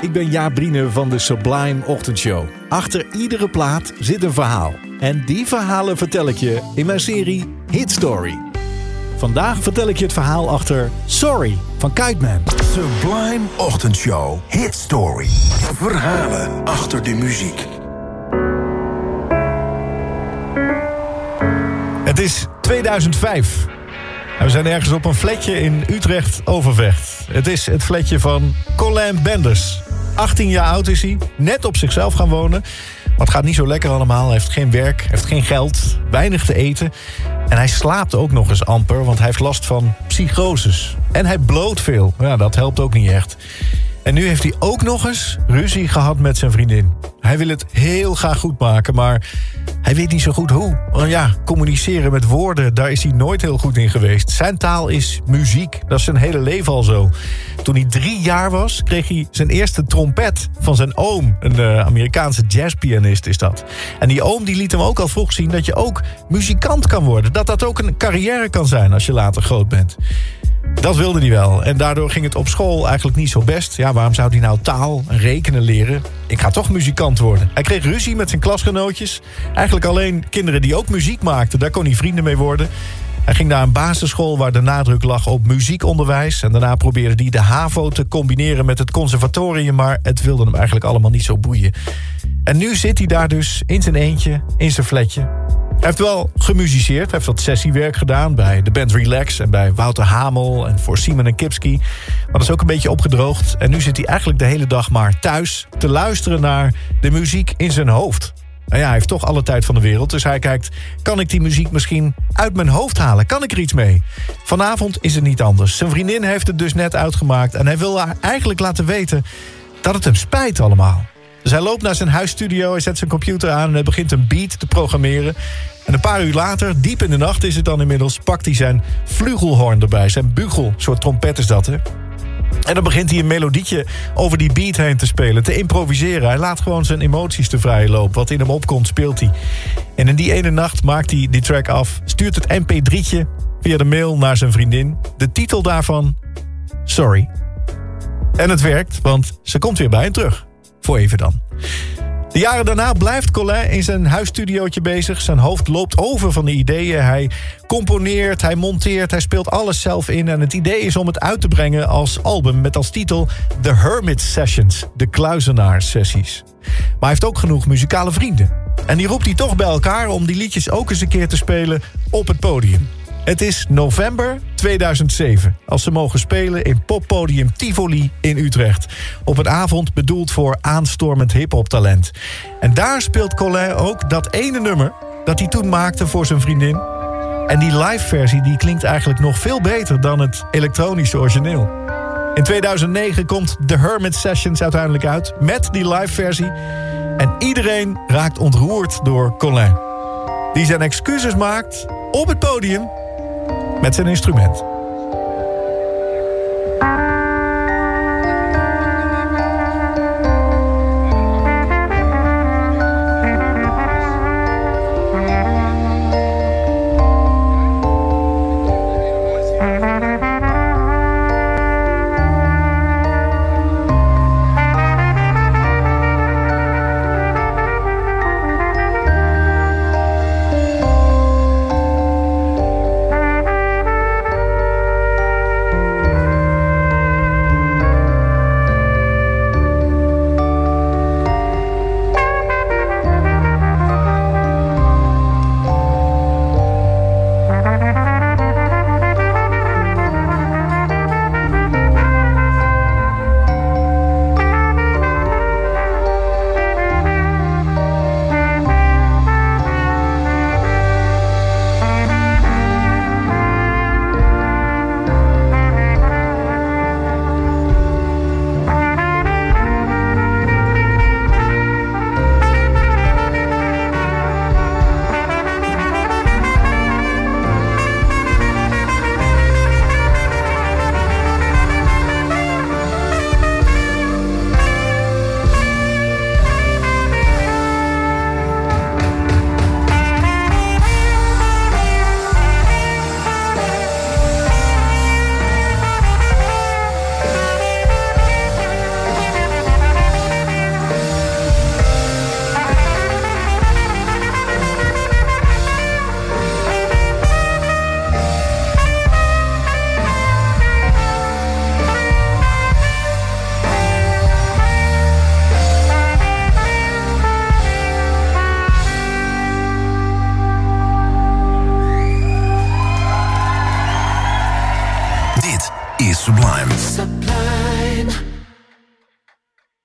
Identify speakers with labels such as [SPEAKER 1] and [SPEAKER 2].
[SPEAKER 1] Ik ben Jaap Brine van de Sublime Ochtendshow. Achter iedere plaat zit een verhaal. En die verhalen vertel ik je in mijn serie Hit Story. Vandaag vertel ik je het verhaal achter Sorry van Kiteman.
[SPEAKER 2] Sublime Ochtendshow. Hit Story. Verhalen achter de muziek.
[SPEAKER 1] Het is 2005. We zijn ergens op een flatje in Utrecht-Overvecht. Het is het flatje van Colin Benders. 18 jaar oud is hij, net op zichzelf gaan wonen. Maar het gaat niet zo lekker allemaal. Hij heeft geen werk, heeft geen geld, weinig te eten. En hij slaapt ook nog eens amper, want hij heeft last van psychoses. En hij bloot veel. Ja, dat helpt ook niet echt. En nu heeft hij ook nog eens ruzie gehad met zijn vriendin. Hij wil het heel graag goed maken, maar hij weet niet zo goed hoe. Want ja, communiceren met woorden, daar is hij nooit heel goed in geweest. Zijn taal is muziek. Dat is zijn hele leven al zo. Toen hij drie jaar was, kreeg hij zijn eerste trompet van zijn oom. Een uh, Amerikaanse jazzpianist is dat. En die oom die liet hem ook al vroeg zien dat je ook muzikant kan worden. Dat dat ook een carrière kan zijn als je later groot bent. Dat wilde hij wel. En daardoor ging het op school eigenlijk niet zo best. Ja, waarom zou hij nou taal en rekenen leren? Ik ga toch muzikant worden. Hij kreeg ruzie met zijn klasgenootjes. Eigenlijk alleen kinderen die ook muziek maakten. Daar kon hij vrienden mee worden. Hij ging naar een basisschool waar de nadruk lag op muziekonderwijs. En daarna probeerde hij de HAVO te combineren met het conservatorium... maar het wilde hem eigenlijk allemaal niet zo boeien. En nu zit hij daar dus in zijn eentje, in zijn flatje... Hij heeft wel gemusiceerd. Heeft wat sessiewerk gedaan bij de band Relax... en bij Wouter Hamel en voor Simon en Kipski. Maar dat is ook een beetje opgedroogd. En nu zit hij eigenlijk de hele dag maar thuis... te luisteren naar de muziek in zijn hoofd. Nou ja, hij heeft toch alle tijd van de wereld. Dus hij kijkt, kan ik die muziek misschien uit mijn hoofd halen? Kan ik er iets mee? Vanavond is het niet anders. Zijn vriendin heeft het dus net uitgemaakt... en hij wil haar eigenlijk laten weten dat het hem spijt allemaal. Dus hij loopt naar zijn huisstudio, hij zet zijn computer aan... en hij begint een beat te programmeren. En een paar uur later, diep in de nacht is het dan inmiddels... pakt hij zijn flugelhorn erbij, zijn bugel. Een soort trompet is dat, hè? En dan begint hij een melodietje over die beat heen te spelen, te improviseren. Hij laat gewoon zijn emoties te vrij lopen. Wat in hem opkomt, speelt hij. En in die ene nacht maakt hij die track af, stuurt het mp3'tje via de mail naar zijn vriendin. De titel daarvan, Sorry. En het werkt, want ze komt weer bij hem terug. Voor even dan. De jaren daarna blijft Colin in zijn huisstudiootje bezig. Zijn hoofd loopt over van de ideeën. Hij componeert, hij monteert, hij speelt alles zelf in. En het idee is om het uit te brengen als album met als titel The Hermit Sessions, de kluizenaar-sessies. Maar hij heeft ook genoeg muzikale vrienden. En die roept hij toch bij elkaar om die liedjes ook eens een keer te spelen op het podium. Het is november 2007 als ze mogen spelen in poppodium Tivoli in Utrecht. Op een avond bedoeld voor aanstormend hiphoptalent. En daar speelt Colin ook dat ene nummer dat hij toen maakte voor zijn vriendin. En die live versie die klinkt eigenlijk nog veel beter dan het elektronische origineel. In 2009 komt The Hermit Sessions uiteindelijk uit met die live versie. En iedereen raakt ontroerd door Colin. Die zijn excuses maakt op het podium met zijn instrument.